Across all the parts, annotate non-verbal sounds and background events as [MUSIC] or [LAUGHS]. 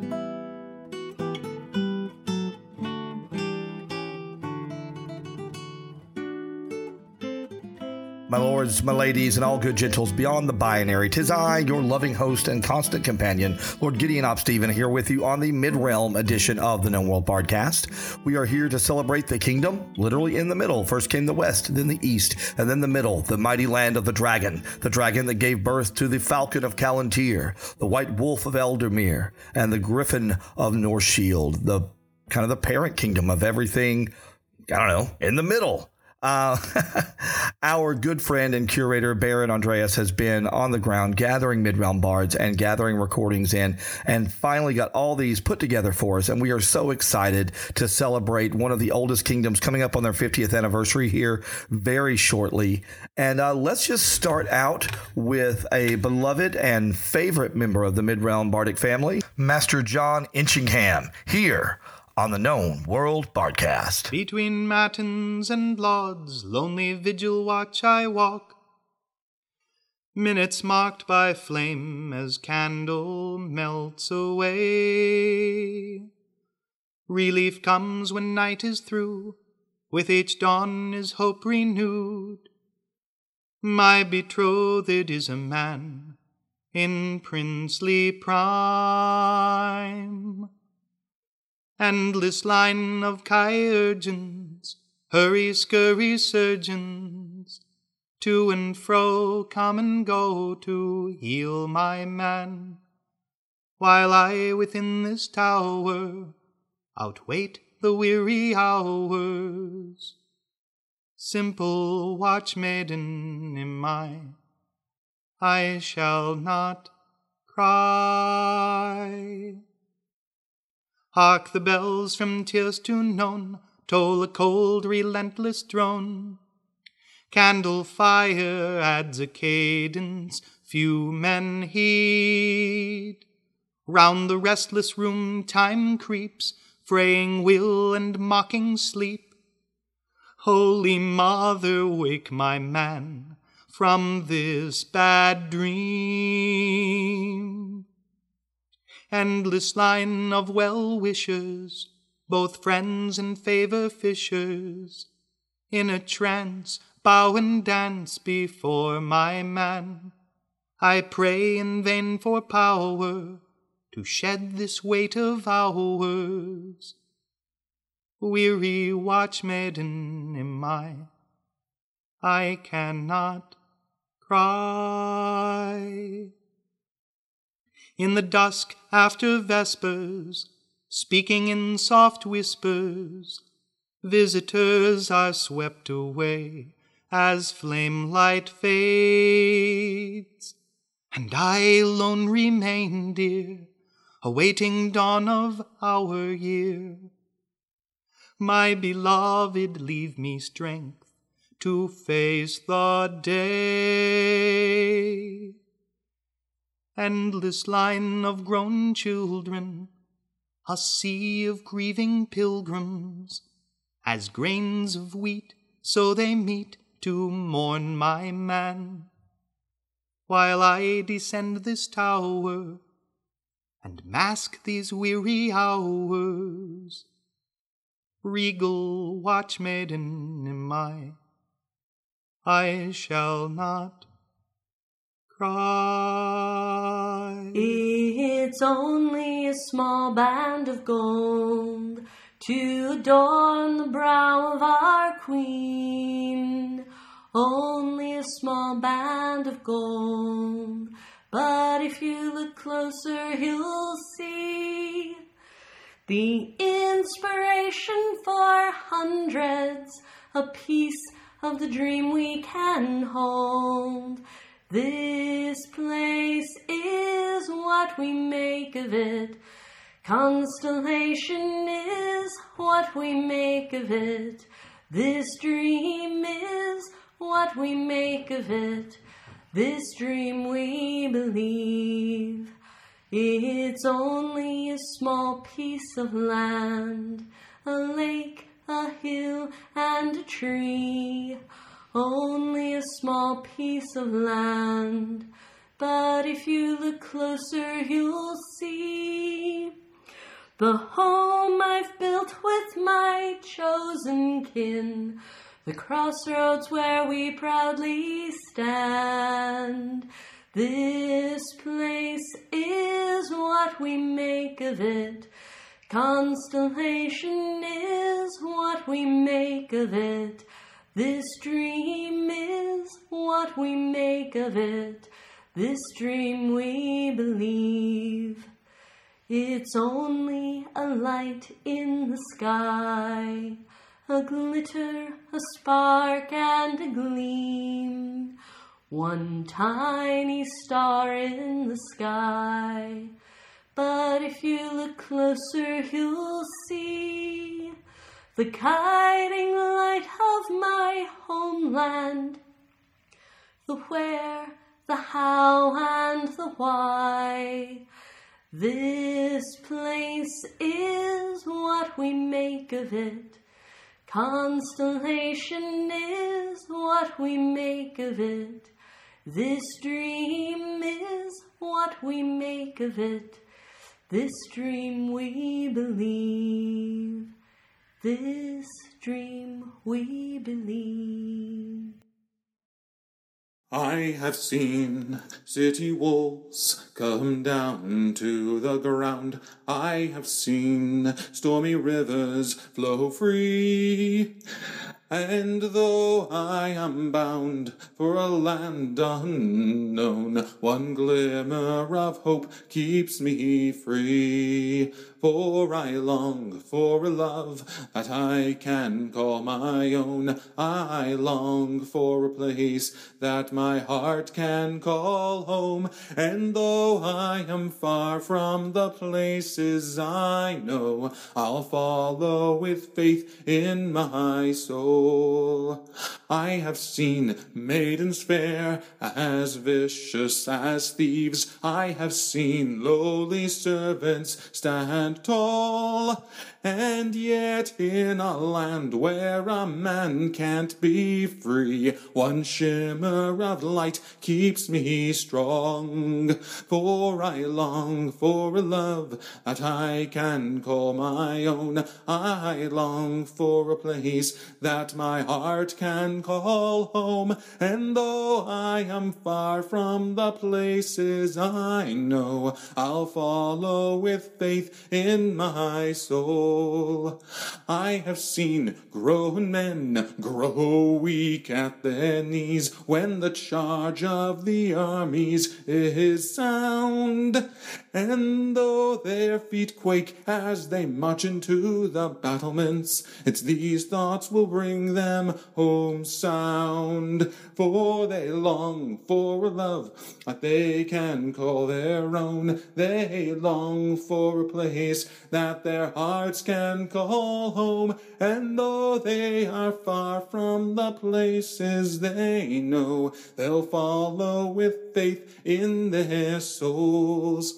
thank you My lords, my ladies, and all good gentles beyond the binary, tis I, your loving host and constant companion, Lord Gideon Op Stephen, here with you on the Mid Realm edition of the Known World Podcast. We are here to celebrate the kingdom, literally in the middle. First came the West, then the East, and then the middle, the mighty land of the dragon, the dragon that gave birth to the Falcon of Calontir, the White Wolf of Ealdormere, and the Griffin of North Shield, the kind of the parent kingdom of everything, I don't know, in the middle. Uh, [LAUGHS] our good friend and curator Baron Andreas has been on the ground gathering mid-realm bards and gathering recordings in, and finally got all these put together for us. And we are so excited to celebrate one of the oldest kingdoms coming up on their 50th anniversary here very shortly. And uh, let's just start out with a beloved and favorite member of the mid-realm bardic family, Master John Inchingham, here on the Known World Bardcast. Between matins and lauds, lonely vigil watch I walk. Minutes marked by flame as candle melts away. Relief comes when night is through, with each dawn is hope renewed. My betrothed is a man in princely prime. Endless line of chirurgeons, hurry scurry surgeons, to and fro come and go to heal my man, while I within this tower outwait the weary hours. Simple watch maiden am I, I shall not cry. Hark the bells from tears to known, toll a cold, relentless drone. Candle fire adds a cadence few men heed. Round the restless room time creeps, fraying will and mocking sleep. Holy Mother, wake my man from this bad dream endless line of well wishers, both friends and favor fishers, in a trance bow and dance before my man. I pray in vain for power to shed this weight of hours. Weary watch maiden am I, I cannot cry in the dusk after vespers, speaking in soft whispers. Visitors are swept away as flame light fades, and I alone remain, dear, awaiting dawn of our year. My beloved, leave me strength to face the day endless line of grown children, a sea of grieving pilgrims, as grains of wheat, so they meet to mourn my man. While I descend this tower and mask these weary hours, regal watch maiden am I, I shall not cry. It's only a small band of gold to adorn the brow of our queen. Only a small band of gold. But if you look closer, you'll see the inspiration for hundreds, a piece of the dream we can hold. This place is what we make of it. Constellation is what we make of it. This dream is what we make of it. This dream we believe. It's only a small piece of land, a lake, a hill, and a tree only a small piece of land. But if you look closer, you'll see the home I've built with my chosen kin, the crossroads where we proudly stand. This place is what we make of it. Constellation is what we make of it. This dream is what we make of it. This dream we believe. It's only a light in the sky, a glitter, a spark, and a gleam. One tiny star in the sky. But if you look closer, you'll see the guiding light of my homeland. The where, the how, and the why. This place is what we make of it. Constellation is what we make of it. This dream is what we make of it. This dream we believe. This dream we believe. I have seen city walls come down to the ground. I have seen stormy rivers flow free. And though I am bound for a land unknown, one glimmer of hope keeps me free. For I long for a love that I can call my own. I long for a place that my heart can call home. And though I am far from the places I know, I'll follow with faith in my soul. I have seen maidens fair as vicious as thieves. I have seen lowly servants stand tall. And yet, in a land where a man can't be free, one shimmer of light keeps me strong. For I long for a love that I can call my own. I long for a place that my heart can call home. And though I am far from the places I know, I'll follow with faith in my soul. I have seen grown men grow weak at their knees when the charge of the armies is sound. And though their feet quake as they march into the battlements, it's these thoughts will bring them home sound. For they long for a love that they can call their own. They long for a place that their hearts can call home. And though they are far from the places they know, they'll follow with faith in their souls.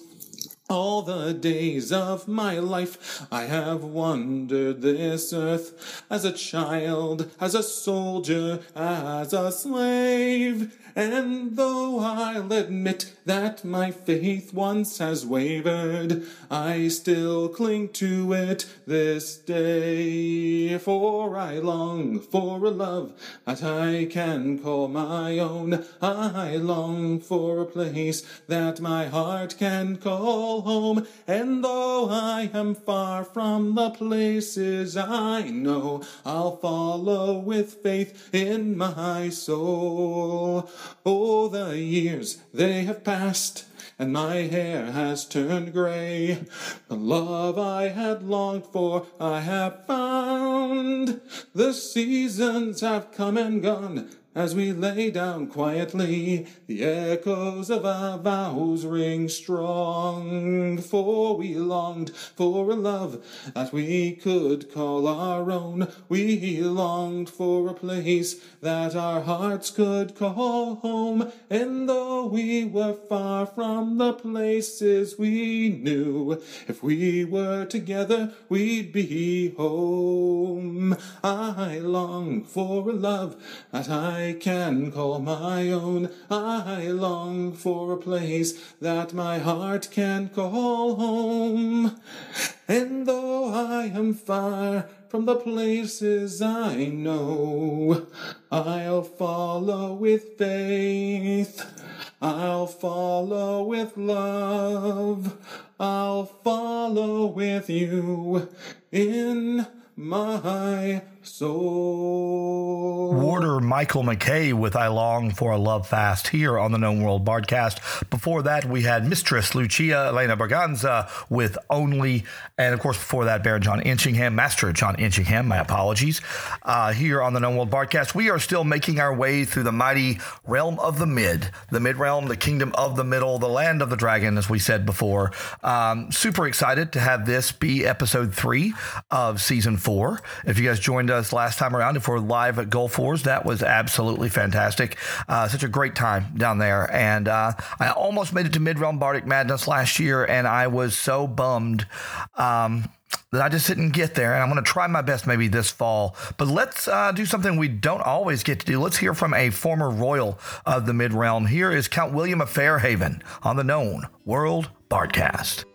All the days of my life I have wandered this earth as a child, as a soldier, as a slave. And though I'll admit that my faith once has wavered, I still cling to it this day. For I long for a love that I can call my own. I long for a place that my heart can call home. And though I am far from the places I know, I'll follow with faith in my soul. Oh, the years they have passed, and my hair has turned gray. The love I had longed for I have found. The seasons have come and gone, as we lay down quietly, the echoes of our vows ring strong. For we longed for a love that we could call our own. We longed for a place that our hearts could call home. And though we were far from the places we knew, if we were together, we'd be home. I long for a love that I I can call my own. I long for a place that my heart can call home. And though I am far from the places I know, I'll follow with faith. I'll follow with love. I'll follow with you in my Warder Michael McCay with I Long for a Love Fast here on the Known World Bardcast. Before that, we had Mistress Lucia Elena Braganza with Only. And of course, before that, Baron John Inchingham, Master John Inchingham, my apologies, uh, here on the Known World Bardcast. We are still making our way through the mighty realm of the mid, the mid realm, the kingdom of the middle, the land of the dragon, as we said before. Um, super excited to have this be episode three of season four. If you guys joined us last time around, if we're live at Gulf Wars, that was absolutely fantastic. Uh, such a great time down there. And uh, I almost made it to Mid Realm Bardic Madness last year, and I was so bummed. Um, that I just didn't get there, and I'm going to try my best maybe this fall. But let's uh, do something we don't always get to do. Let's hear from a former royal of the Mid Realm. Here is Count William of Fairhaven on the known World Bardcast.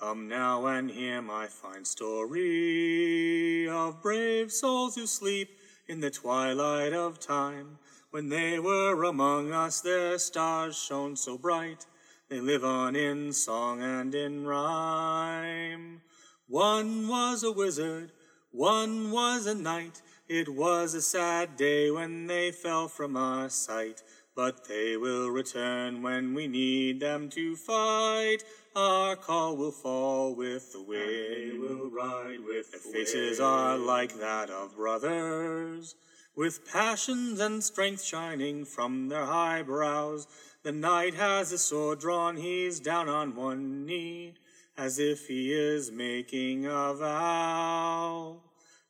Come now and hear my fine story of brave souls who sleep in the twilight of time. When they were among us, their stars shone so bright. They live on in song and in rhyme. One was a wizard, one was a knight. It was a sad day when they fell from our sight. But they will return when we need them to fight. Our call will fall with the wind. They will ride with Their the faces wind. are like that of brothers, with passions and strength shining from their high brows. The knight has his sword drawn, he's down on one knee, as if he is making a vow.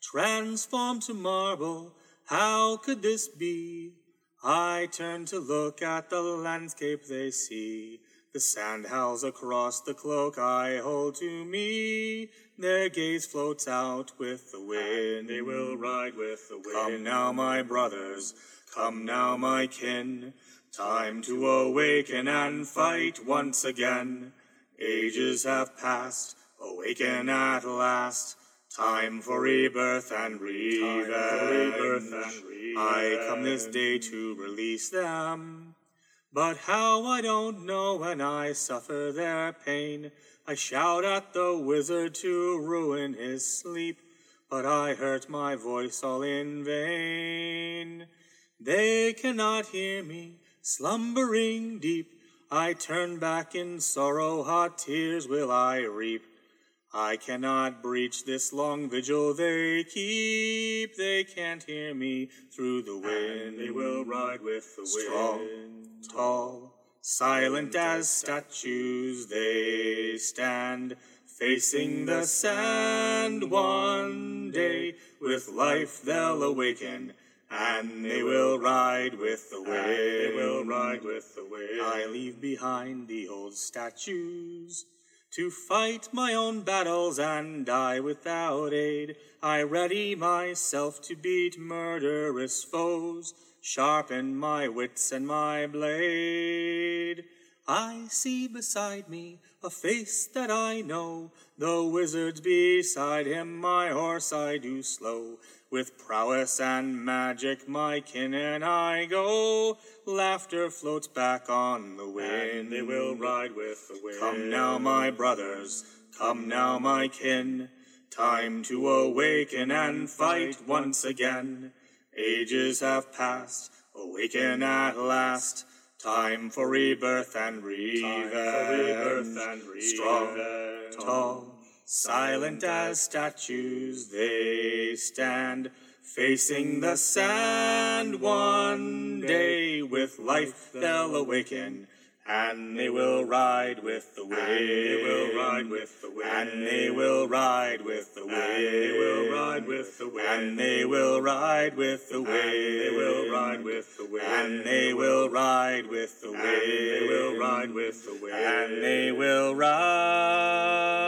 Transformed to marble, how could this be? I turn to look at the landscape they see. The sand howls across the cloak I hold to me. Their gaze floats out with the wind. They will ride with the wind. Come now, my brothers, come now, my kin. Time to awaken and fight once again. Ages have passed, awaken at last. Time for rebirth and revenge. rebirth and I come this day to release them. But how I don't know when I suffer their pain. I shout at the wizard to ruin his sleep, but I hurt my voice all in vain. They cannot hear me, slumbering deep. I turn back in sorrow, hot tears will I reap. I cannot breach this long vigil they keep. They can't hear me through the wind. And They will ride with the Strong, wind. tall, silent as statues they stand, facing the sand one day. With life they'll awaken, and they will ride with the wind. They will ride with the wind. I leave behind the old statues to fight my own battles and die without aid. I ready myself to beat murderous foes, sharpen my wits and my blade. I see beside me a face that I know, the wizard's beside him, my horse I do slow. With prowess and magic, my kin and I go. Laughter floats back on the wind. And they will ride with the wind. Come now, my brothers, come now, my kin. Time to awaken and fight once again. Ages have passed, awaken at last. Time for rebirth and revenge. for rebirth and Strong, tall, silent as statues they stand. Facing the sand one day, with life they'll awaken, and they will ride with the wind. And they will ride with the wind. And they will ride with the wind. they will ride with the wind. And they will ride with the wind. they will ride with the wind. And they will ride with the wind. they will ride with the wind. And they will ride.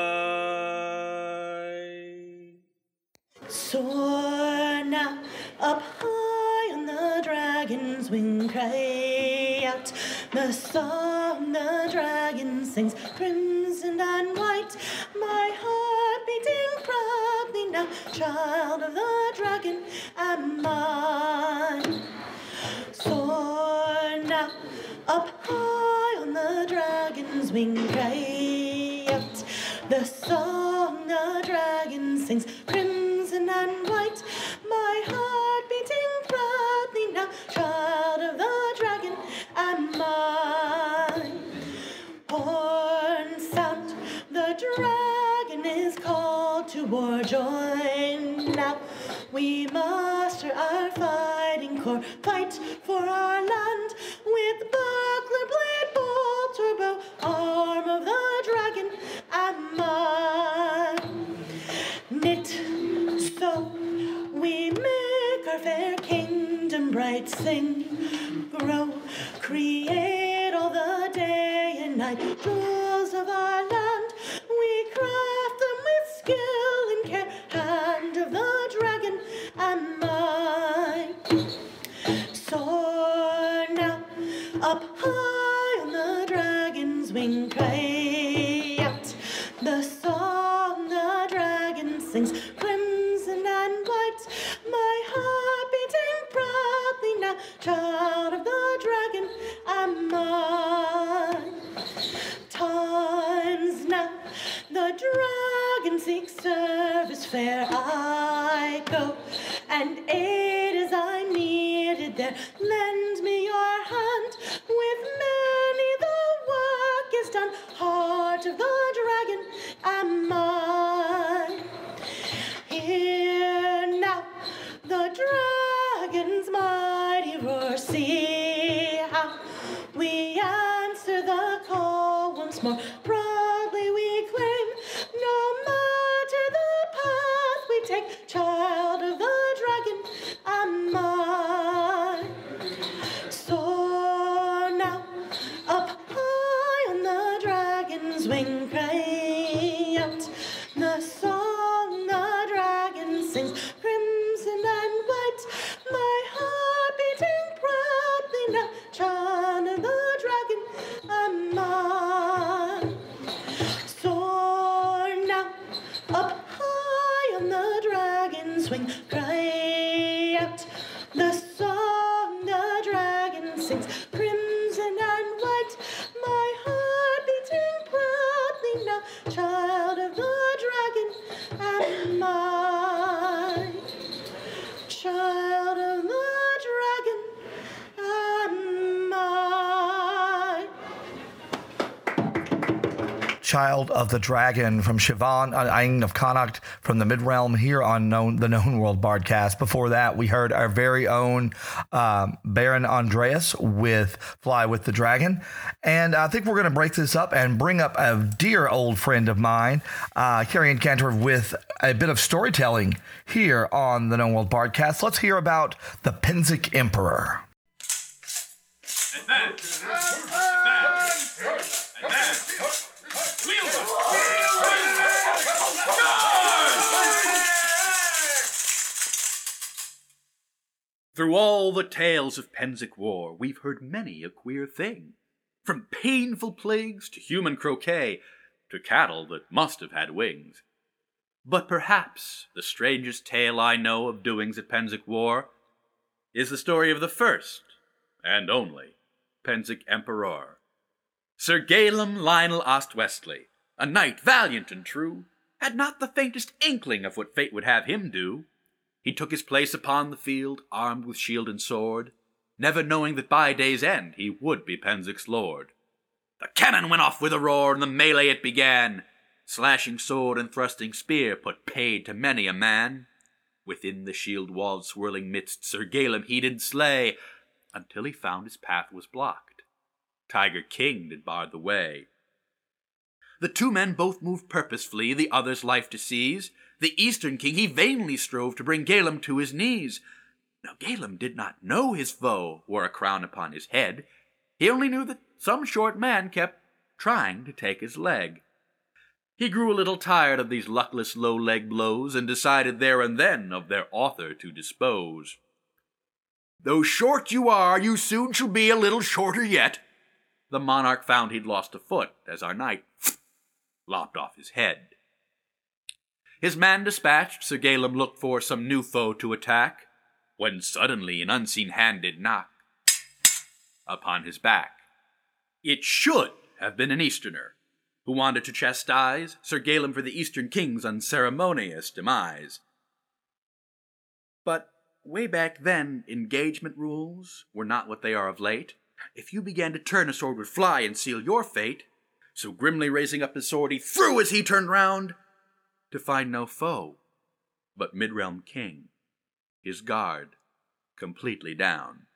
Soar now up high on the dragon's wing, cry out the song the dragon sings, crimson and white, my heart beating proudly now, child of the dragon am I. Soar now up high on the dragon's wing, fair. I go and aid as I needed there. Child of the Dragon from Siobhan uh, Einigh of Connacht from the Midrealm here on known, the Known World Bardcast. Before that, we heard our very own um, Baron Andreas with Fly with the Dragon. And I think we're going to break this up and bring up a dear old friend of mine, uh, Cerian Cantwr, with a bit of storytelling here on the Known World Bardcast. Let's hear about the Pennsic Emperor. [LAUGHS] Through all the tales of Pennsic war, we've heard many a queer thing. From painful plagues to human croquet to cattle that must have had wings. But perhaps the strangest tale I know of doings at Pennsic war is the story of the first and only Pennsic Emperor. Sir Galem Lionel Ostwestley, a knight valiant and true, had not the faintest inkling of what fate would have him do. He took his place upon the field, armed with shield and sword, never knowing that by day's end he would be Pennsic's lord. The cannon went off with a roar, and the melee it began. Slashing sword and thrusting spear put paid to many a man. Within the shield walled swirling midst, Sir Galem he did slay, until he found his path was blocked. Tiger King did bar the way. The two men both moved purposefully, the other's life to seize. The Eastern King he vainly strove to bring Galem to his knees. Now Galem did not know his foe wore a crown upon his head. He only knew that some short man kept trying to take his leg. He grew a little tired of these luckless low leg blows, and decided there and then of their author to dispose. Though short you are, you soon shall be a little shorter yet. The monarch found he'd lost a foot as our knight lopped off his head. His man dispatched, Sir Galem looked for some new foe to attack, when suddenly an unseen hand did knock upon his back. It should have been an Easterner, who wanted to chastise Sir Galem for the Eastern King's unceremonious demise. But way back then, engagement rules were not what they are of late. If you began to turn, a sword would fly and seal your fate. So grimly raising up his sword, he threw as he turned round to find no foe, but Midrealm King, his guard completely down.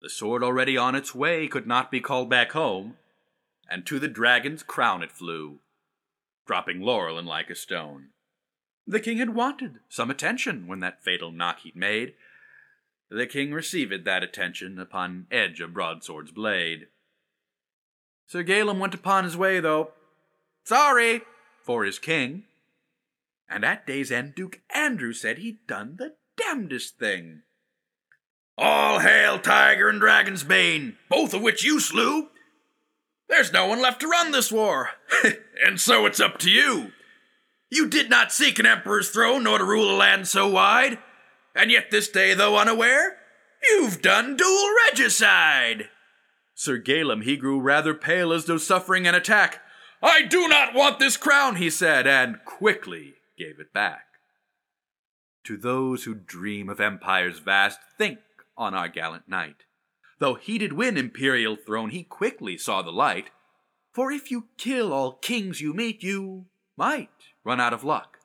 The sword already on its way could not be called back home, and to the dragon's crown it flew, dropping laurel and like a stone. The king had wanted some attention when that fatal knock he'd made. The king received that attention upon edge of broadsword's blade. Sir Galem went upon his way, though. Sorry for his king. And at day's end, Duke Andrew said he'd done the damnedest thing. All hail Tiger and Dragon's Bane, both of which you slew. There's no one left to run this war, [LAUGHS] and so it's up to you. You did not seek an emperor's throne nor to rule a land so wide, and yet this day, though unaware, you've done dual regicide. Sir Galem, he grew rather pale as though suffering an attack. I do not want this crown, he said, and quickly gave it back. To those who dream of empires vast, think on our gallant knight. Though he did win imperial throne, he quickly saw the light. For if you kill all kings you meet, you might run out of luck.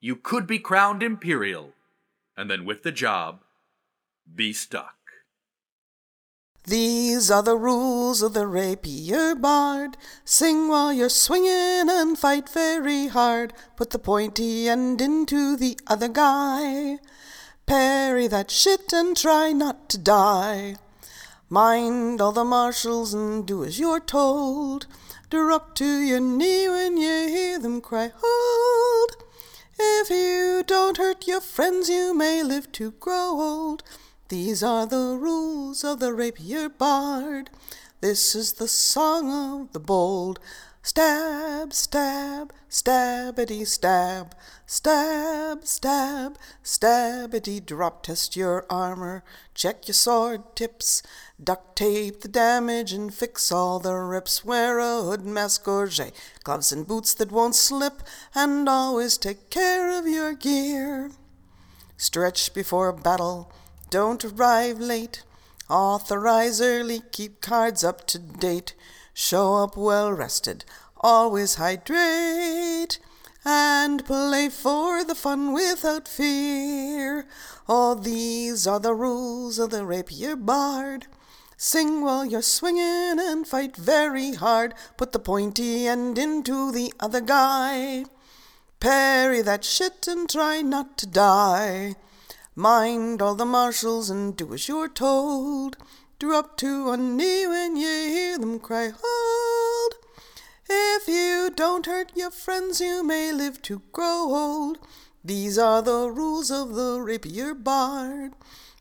You could be crowned imperial, and then with the job, be stuck. These are the rules of the rapier bard. Sing while you're swinging and fight very hard. Put the pointy end into the other guy. Parry that shit and try not to die. Mind all the marshals and do as you're told. Drop to your knee when you hear them cry, Hold! If you don't hurt your friends, you may live to grow old. These are the rules of the rapier bard. This is the song of the bold. Stab, stab, stabbity stab, stab, stab, stabbity drop. Test your armor, check your sword tips, duct tape the damage and fix all the rips. Wear a hood, mask, gorget, gloves and boots that won't slip, and always take care of your gear. Stretch before battle, don't arrive late. Authorize early, keep cards up to date. Show up well rested, always hydrate, and play for the fun without fear. All these are the rules of the rapier bard. Sing while you're swinging and fight very hard. Put the pointy end into the other guy. Parry that shit and try not to die. Mind all the marshals and do as you're told. Drop to a knee when you hear them cry, Hold! If you don't hurt your friends, you may live to grow old. These are the rules of the rapier bard.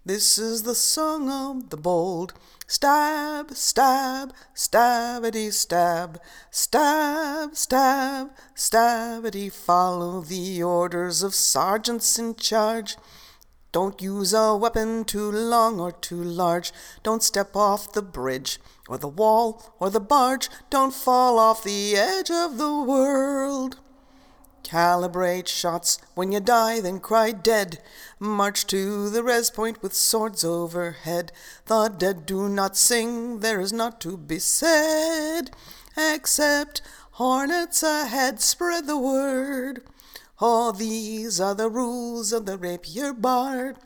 This is the song of the bold. Stab, stab, stabbity stab, stab, stab, stabbity. Follow the orders of sergeants in charge. Don't use a weapon too long or too large. Don't step off the bridge or the wall or the barge. Don't fall off the edge of the world. Calibrate shots when you die, then cry dead. March to the res point with swords overhead. The dead do not sing, there is not to be said. Except hornets ahead, spread the word. All these are the rules of the rapier bard.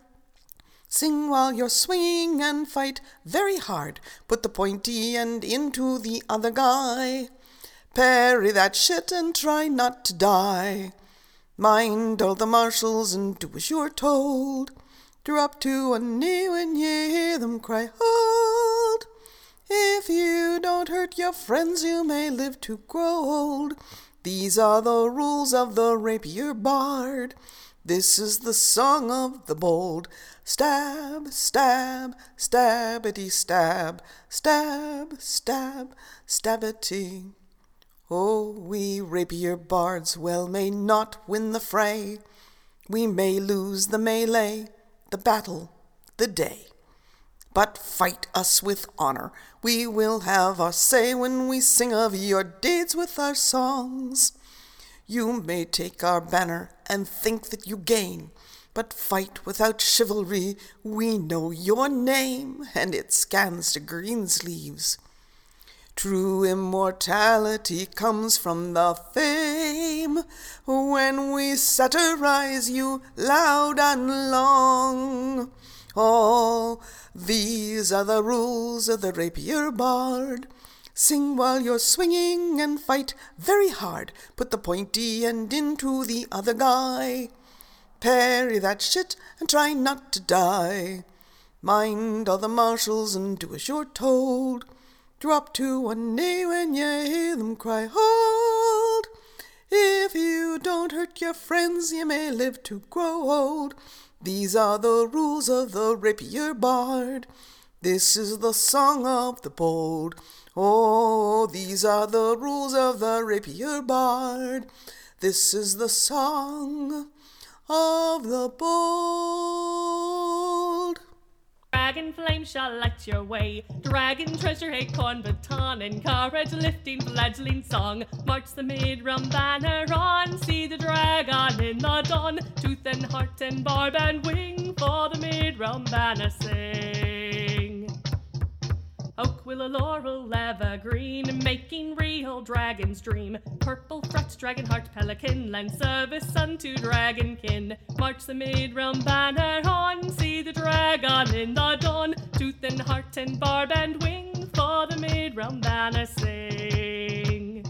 Sing while you're swinging and fight very hard. Put the pointy end into the other guy. Parry that shit and try not to die. Mind all the marshals and do as you're told. Drop to a knee when you hear them cry, Hold! If you don't hurt your friends, you may live to grow old. These are the rules of the rapier bard. This is the song of the bold. Stab, stab, stabbity stab, stab, stab, stabbity. Oh, we rapier bards well may not win the fray. We may lose the melee, the battle, the day. But fight us with honor. We will have our say when we sing of your deeds with our songs. You may take our banner and think that you gain, but fight without chivalry. We know your name, and it scans to Greensleeves. True immortality comes from the fame when we satirize you loud and long. Oh, these are the rules of the rapier bard. Sing while you're swinging and fight very hard. Put the pointy end into the other guy. Parry that shit and try not to die. Mind all the marshals and do as you're told. Drop to one knee when you hear them cry, Hold! If you don't hurt your friends, you may live to grow old. These are the rules of the rapier bard. This is the song of the bold. Oh, these are the rules of the rapier bard. This is the song of the bold. Dragon flame shall light your way. Dragon treasure, acorn, baton, and courage lifting, fledgling song. March the mid-realm banner on. See the dragon in the dawn. Tooth and heart and barb and wing for the mid-realm banner sing. Oak, willow, laurel, evergreen, making real dragon's dream. Purple fret, dragon heart, pelican, lend service unto dragonkin. March the mid-realm banner on, see the dragon in the and heart and barb and wing, for the mid-realm banner sing.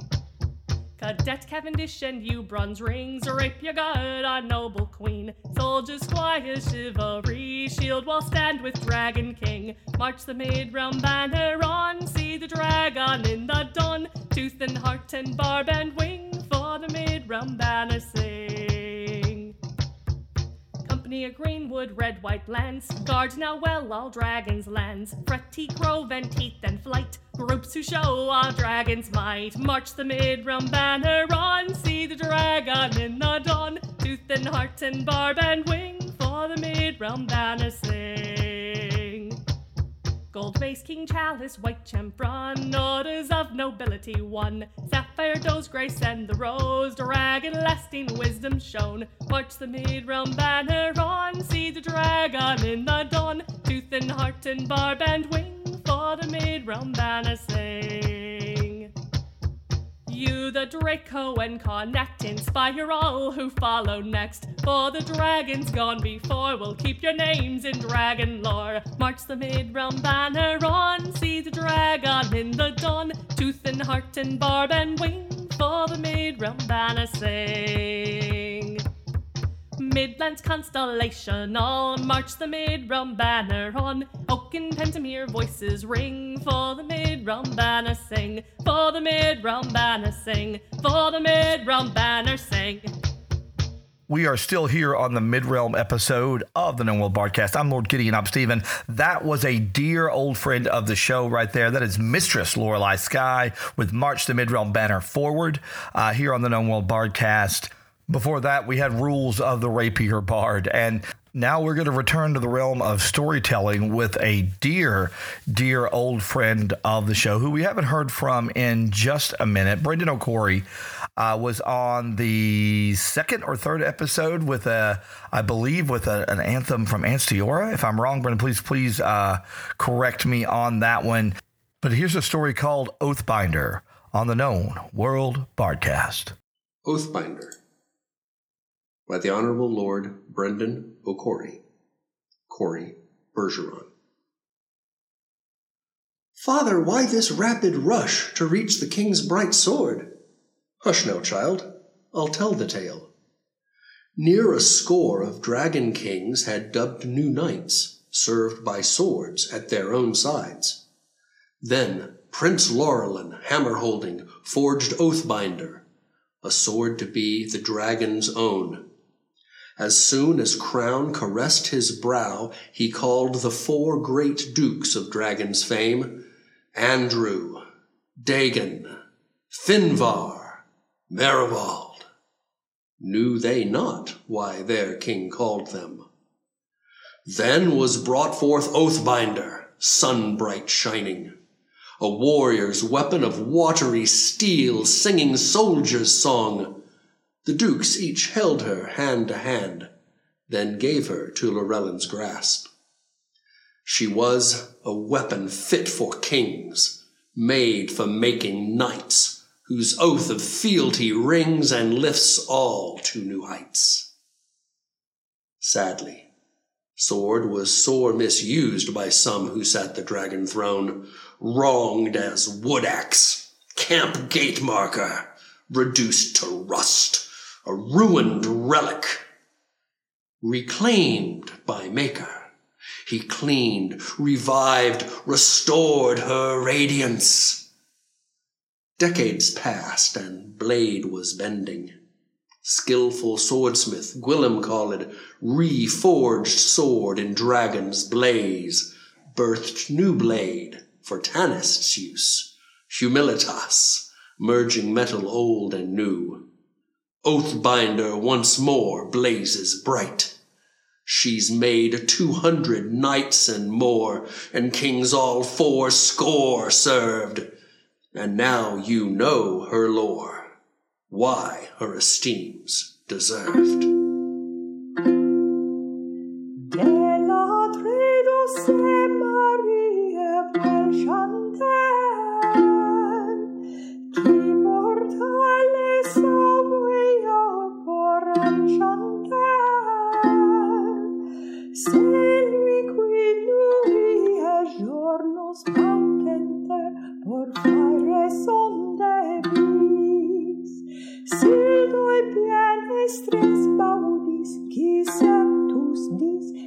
Cadet Cavendish and you bronze rings, rapier guard, our noble queen. Soldiers, squires, chivalry, shield wall stand with Dragon King. March the mid-realm banner on, see the dragon in the dawn. Tooth and heart and barb and wing, for the mid-realm banner sing. Company of Greenwood, red, white lands, guards now well all dragons' lands. Fretty grove and teeth and flight, groups who show our dragons' might. March the mid-realm banner on, see the dragon in the dawn. Tooth and heart and barb and wing, for the mid-realm banner sing. Gold vase, king chalice, white champion, orders of nobility won. Sapphire, doze, grace, and the rose, dragon lasting wisdom shown. March the mid-realm banner on, see the dragon in the dawn. Tooth and heart and barb and wing, for the mid-realm banner sing. You, the Draco and connect. inspire all who follow next. For the dragons gone before will keep your names in dragon lore. March the mid-realm banner on, see the dragon in the dawn. Tooth and heart and barb and wing, for the mid-realm banner sing. Midlands constellation, all march the mid-realm banner on. Oak and Pentamere voices ring, for the mid-realm banner sing, for the mid-realm banner sing, for the mid-realm banner sing. We are still here on the Mid Realm episode of the Known World Bardcast. I'm Lord Gideon I'm Stephen. That was a dear old friend of the show right there. That is Mistress Lorelei Skye with March the Mid Realm banner forward uh, here on the Known World Bardcast. Before that, we had Rules of the Rapier Bard. And now we're going to return to the realm of storytelling with a dear, dear old friend of the show who we haven't heard from in just a minute. Brendan O'Corrie uh, was on the second or third episode with a, I believe, with a, an anthem from Ansteorra. If I'm wrong, Brendan, please, please uh, correct me on that one. But here's a story called Oathbinder on the Known World Bardcast. Oathbinder by the Honorable Lord Brendan O'Corrie, Corey Bergeron. Father, why this rapid rush to reach the king's bright sword? Hush now, child, I'll tell the tale. Near a score of dragon kings had dubbed new knights, served by swords at their own sides. Then Prince Laurelin, hammer holding, forged Oathbinder, a sword to be the dragon's own. As soon as crown caressed his brow, he called the four great dukes of dragon's fame Andrew, Dagon, Finvar, Marivald. Knew they not why their king called them. Then was brought forth Oathbinder, sun bright shining, a warrior's weapon of watery steel, singing soldier's song. The dukes each held her hand to hand, then gave her to Laurelin's grasp. She was a weapon fit for kings, made for making knights, whose oath of fealty rings and lifts all to new heights. Sadly, sword was sore misused by some who sat the dragon throne, wronged as wood axe, camp gate marker, reduced to rust, a ruined relic, reclaimed by Maker. He cleaned, revived, restored her radiance. Decades passed, and blade was bending. Skilful swordsmith Gwillem called, reforged sword in dragon's blaze, birthed new blade for Tanist's use, humilitas, merging metal old and new. Oathbinder once more blazes bright. She's made two hundred knights and more, and kings all four score served. And now you know her lore, why her esteem's deserved.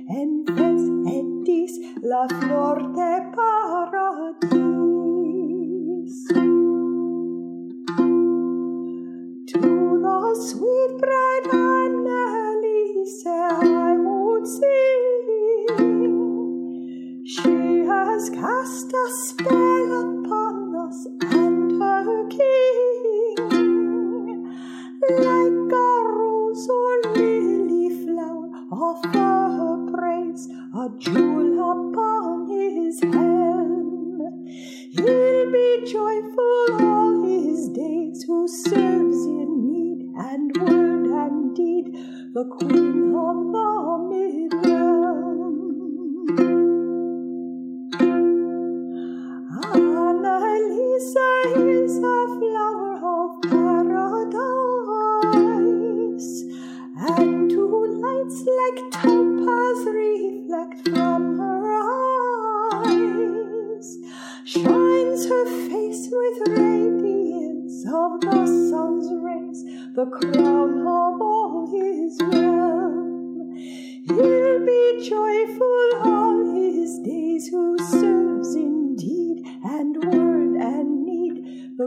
en fest etis la flor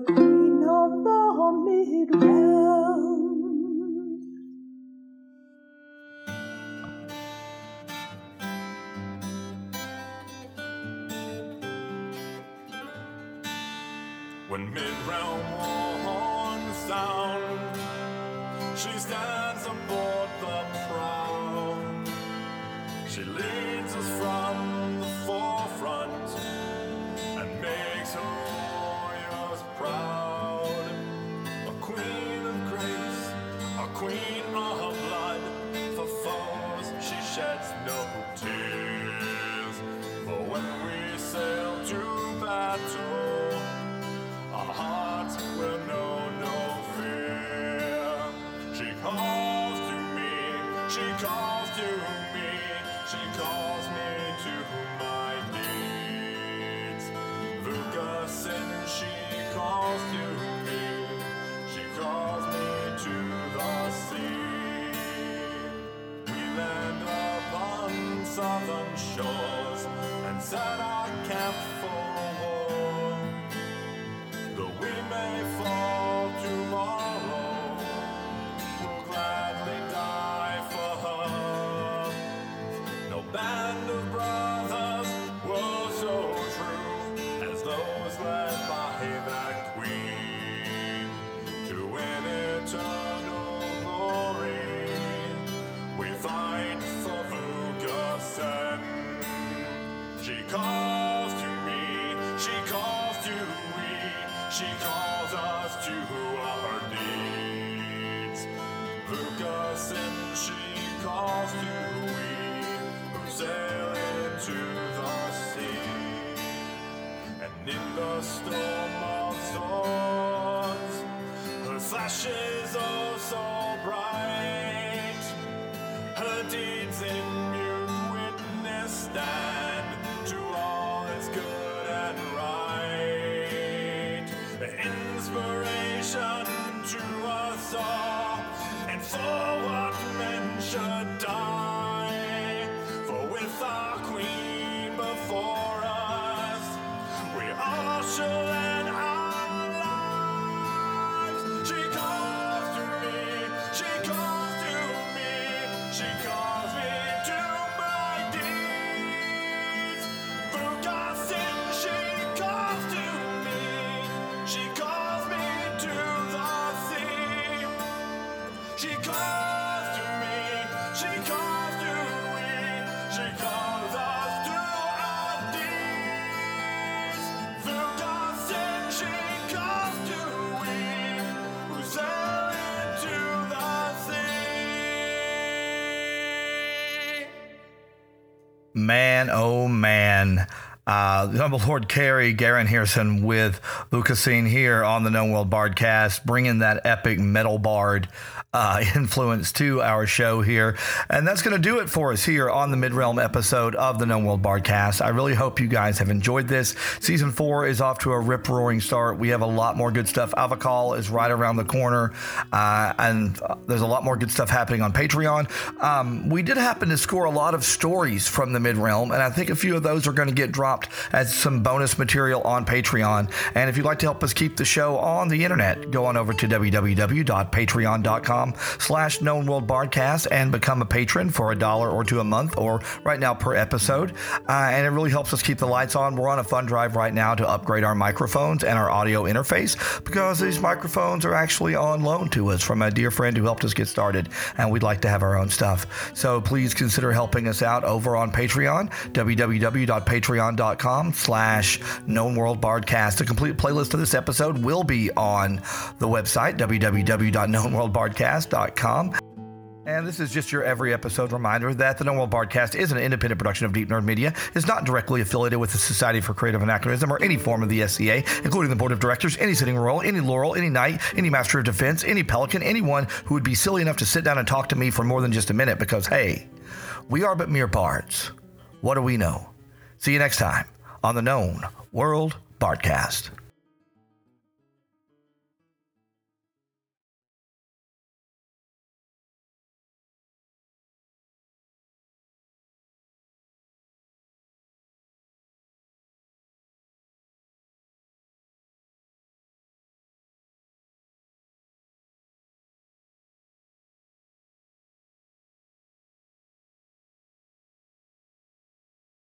you. Jacob. Man, oh man. Uh, the humble Lord Kari, Garen Harrison with Vukasin here on the Known World Bardcast, bringing that epic metal bard uh, [LAUGHS] influence to our show here. And that's going to do it for us here on the Mid Realm episode of the Known World Bardcast. I really hope you guys have enjoyed this. Season four is off to a rip roaring start. We have a lot more good stuff. Avacal is right around the corner, uh, and there's a lot more good stuff happening on Patreon. Um, we did happen to score a lot of stories from the Mid Realm, and I think a few of those are going to get dropped as some bonus material on Patreon. And if you'd like to help us keep the show on the internet, go on over to www.patreon.com slash known world bardcast and become a patron for a dollar or two a month or right now per episode. Uh, and it really helps us keep the lights on. We're on a fund drive right now to upgrade our microphones and our audio interface because these microphones are actually on loan to us from a dear friend who helped us get started. And we'd like to have our own stuff. So please consider helping us out over on Patreon, www.patreon.com slash known world bardcast. A complete playlist of this episode will be on the website, And this is just your every episode reminder that the World Bardcast is an independent production of Deep Nerd Media, is not directly affiliated with the Society for Creative Anachronism or any form of the SCA, including the board of directors, any sitting royal, any laurel, any knight, any master of defense, any pelican, anyone who would be silly enough to sit down and talk to me for more than just a minute because, hey, we are but mere bards. What do we know? See you next time on the Known World Bardcast.